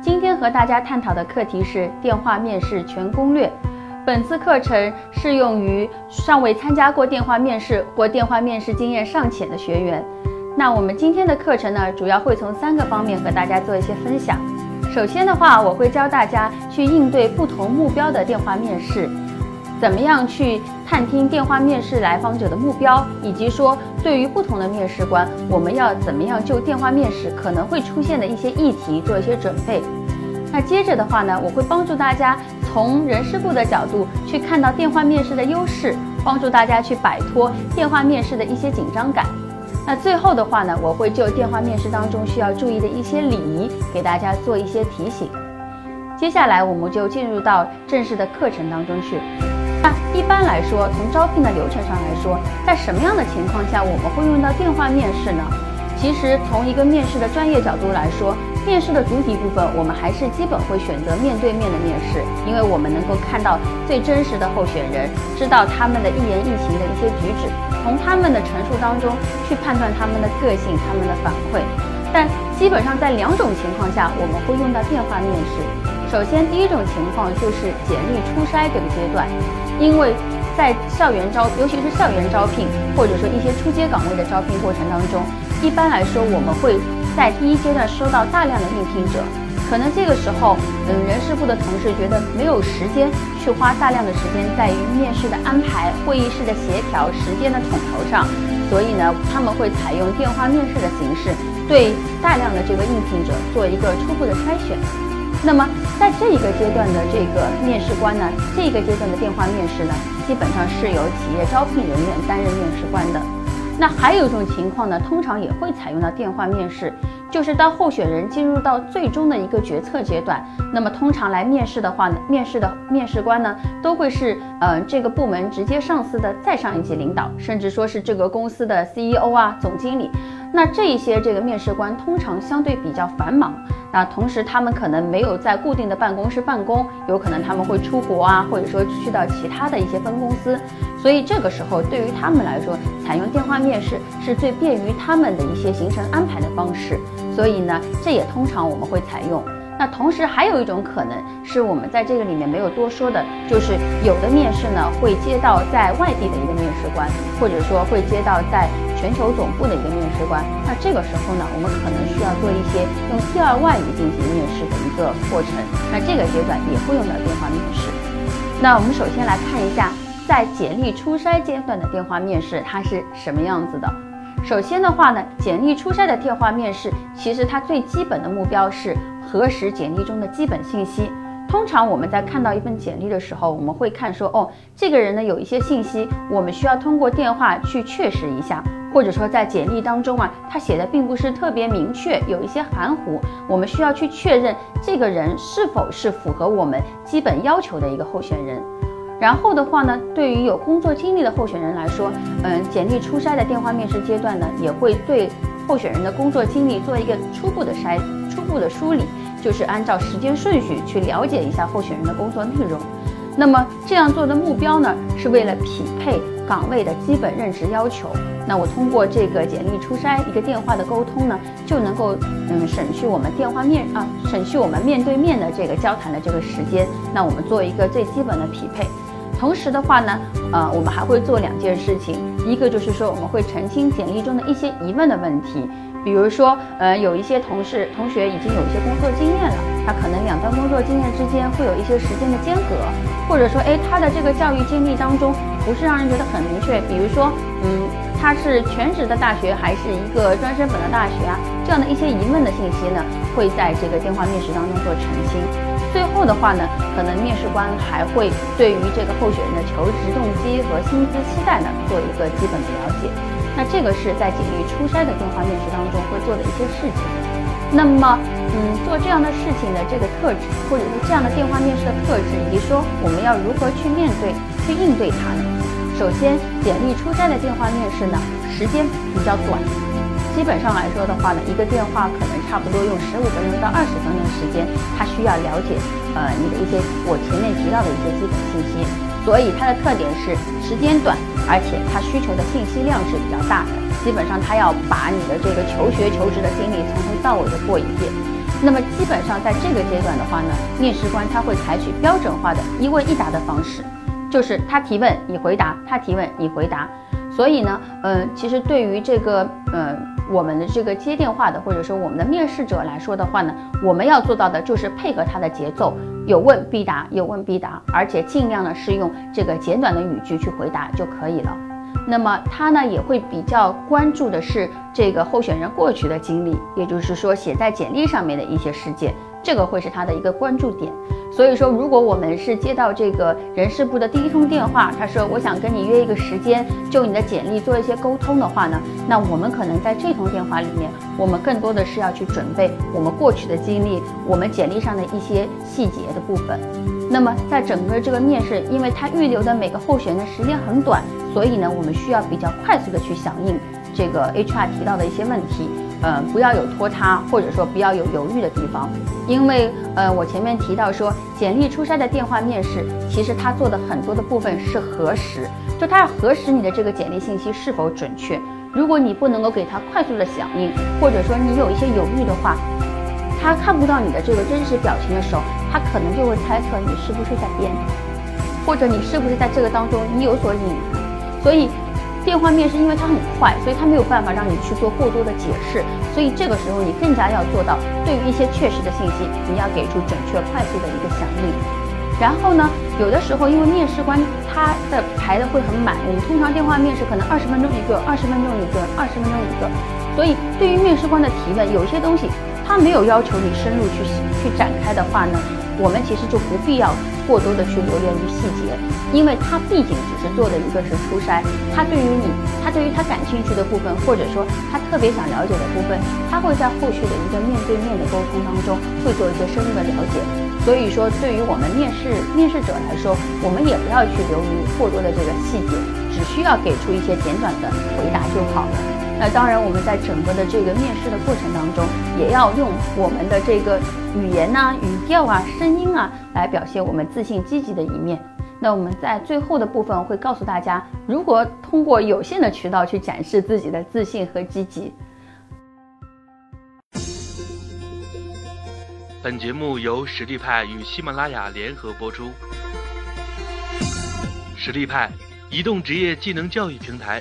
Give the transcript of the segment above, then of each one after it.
今天和大家探讨的课题是电话面试全攻略。本次课程适用于尚未参加过电话面试或电话面试经验尚浅的学员。那我们今天的课程呢，主要会从三个方面和大家做一些分享。首先的话，我会教大家去应对不同目标的电话面试。怎么样去探听电话面试来访者的目标，以及说对于不同的面试官，我们要怎么样就电话面试可能会出现的一些议题做一些准备。那接着的话呢，我会帮助大家从人事部的角度去看到电话面试的优势，帮助大家去摆脱电话面试的一些紧张感。那最后的话呢，我会就电话面试当中需要注意的一些礼仪给大家做一些提醒。接下来我们就进入到正式的课程当中去。一般来说，从招聘的流程上来说，在什么样的情况下我们会用到电话面试呢？其实从一个面试的专业角度来说，面试的主体部分我们还是基本会选择面对面的面试，因为我们能够看到最真实的候选人，知道他们的一言一行的一些举止，从他们的陈述当中去判断他们的个性、他们的反馈。但基本上在两种情况下我们会用到电话面试。首先，第一种情况就是简历初筛这个阶段，因为在校园招，尤其是校园招聘，或者说一些出街岗位的招聘过程当中，一般来说，我们会在第一阶段收到大量的应聘者，可能这个时候，嗯，人事部的同事觉得没有时间去花大量的时间在于面试的安排、会议室的协调、时间的统筹上，所以呢，他们会采用电话面试的形式，对大量的这个应聘者做一个初步的筛选。那么，在这一个阶段的这个面试官呢，这一个阶段的电话面试呢，基本上是由企业招聘人员担任面试官的。那还有一种情况呢，通常也会采用到电话面试，就是当候选人进入到最终的一个决策阶段，那么通常来面试的话呢，面试的面试官呢，都会是呃这个部门直接上司的再上一级领导，甚至说是这个公司的 CEO 啊、总经理。那这一些这个面试官通常相对比较繁忙。那同时，他们可能没有在固定的办公室办公，有可能他们会出国啊，或者说去到其他的一些分公司，所以这个时候对于他们来说，采用电话面试是最便于他们的一些行程安排的方式。所以呢，这也通常我们会采用。那同时还有一种可能是我们在这个里面没有多说的，就是有的面试呢会接到在外地的一个面试官，或者说会接到在全球总部的一个面试官。那这个时候呢，我们可能需要做一些用第二外语进行面试的一个过程。那这个阶段也会用到电话面试。那我们首先来看一下，在简历初筛阶段的电话面试它是什么样子的。首先的话呢，简历初筛的电话面试，其实它最基本的目标是。核实简历中的基本信息。通常我们在看到一份简历的时候，我们会看说，哦，这个人呢有一些信息，我们需要通过电话去确实一下，或者说在简历当中啊，他写的并不是特别明确，有一些含糊，我们需要去确认这个人是否是符合我们基本要求的一个候选人。然后的话呢，对于有工作经历的候选人来说，嗯，简历初筛的电话面试阶段呢，也会对候选人的工作经历做一个初步的筛。初步的梳理就是按照时间顺序去了解一下候选人的工作内容。那么这样做的目标呢，是为了匹配岗位的基本任职要求。那我通过这个简历初筛一个电话的沟通呢，就能够嗯省去我们电话面啊省去我们面对面的这个交谈的这个时间。那我们做一个最基本的匹配。同时的话呢，呃，我们还会做两件事情，一个就是说我们会澄清简历中的一些疑问的问题。比如说，呃，有一些同事、同学已经有一些工作经验了，他可能两段工作经验之间会有一些时间的间隔，或者说，哎，他的这个教育经历当中不是让人觉得很明确。比如说，嗯，他是全职的大学还是一个专升本的大学啊？这样的一些疑问的信息呢，会在这个电话面试当中做澄清。最后的话呢，可能面试官还会对于这个候选人的求职动机和薪资期待呢，做一个基本的了解。那这个是在简历初筛的电话面试当中会做的一些事情。那么嗯做这样的事情的这个特质，或者说这样的电话面试的特质，以及说我们要如何去面对、去应对它呢？首先，简历初筛的电话面试呢，时间比较短，基本上来说的话呢，一个电话可能差不多用十五分钟到二十分钟的时间，它需要了解呃你的一些我前面提到的一些基本信息，所以它的特点是时间短，而且它需求的信息量是比较大的。基本上他要把你的这个求学求职的经历从头到尾的过一遍。那么基本上在这个阶段的话呢，面试官他会采取标准化的一问一答的方式，就是他提问你回答，他提问你回答。所以呢，嗯，其实对于这个，嗯，我们的这个接电话的或者说我们的面试者来说的话呢，我们要做到的就是配合他的节奏，有问必答，有问必答，而且尽量呢是用这个简短的语句去回答就可以了。那么他呢也会比较关注的是这个候选人过去的经历，也就是说写在简历上面的一些事件，这个会是他的一个关注点。所以说，如果我们是接到这个人事部的第一通电话，他说我想跟你约一个时间，就你的简历做一些沟通的话呢，那我们可能在这通电话里面，我们更多的是要去准备我们过去的经历，我们简历上的一些细节的部分。那么在整个这个面试，因为他预留的每个候选的时间很短。所以呢，我们需要比较快速的去响应这个 HR 提到的一些问题，呃，不要有拖沓，或者说不要有犹豫的地方。因为呃，我前面提到说，简历初筛的电话面试，其实他做的很多的部分是核实，就他要核实你的这个简历信息是否准确。如果你不能够给他快速的响应，或者说你有一些犹豫的话，他看不到你的这个真实表情的时候，他可能就会猜测你是不是在编，或者你是不是在这个当中你有所隐瞒。所以，电话面试因为它很快，所以它没有办法让你去做过多的解释。所以这个时候你更加要做到，对于一些确实的信息，你要给出准确、快速的一个响应。然后呢，有的时候因为面试官他的排的会很满，我们通常电话面试可能二十分钟一个，二十分钟一个，二十分钟一个。所以对于面试官的提问，有些东西他没有要求你深入去去展开的话呢。我们其实就不必要过多的去留恋于细节，因为他毕竟只是做的一个是初筛，他对于你，他对于他感兴趣的部分，或者说他特别想了解的部分，他会在后续的一个面对面的沟通当中会做一些深入的了解。所以说，对于我们面试面试者来说，我们也不要去留于过多的这个细节，只需要给出一些简短的回答就好了。那当然，我们在整个的这个面试的过程当中，也要用我们的这个语言呐、语调啊、声音啊，来表现我们自信积极的一面。那我们在最后的部分会告诉大家，如何通过有限的渠道去展示自己的自信和积极。本节目由实力派与喜马拉雅联合播出。实力派，移动职业技能教育平台。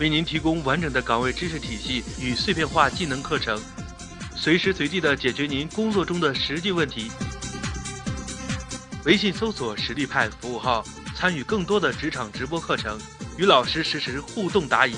为您提供完整的岗位知识体系与碎片化技能课程，随时随地的解决您工作中的实际问题。微信搜索“实力派”服务号，参与更多的职场直播课程，与老师实时互动答疑。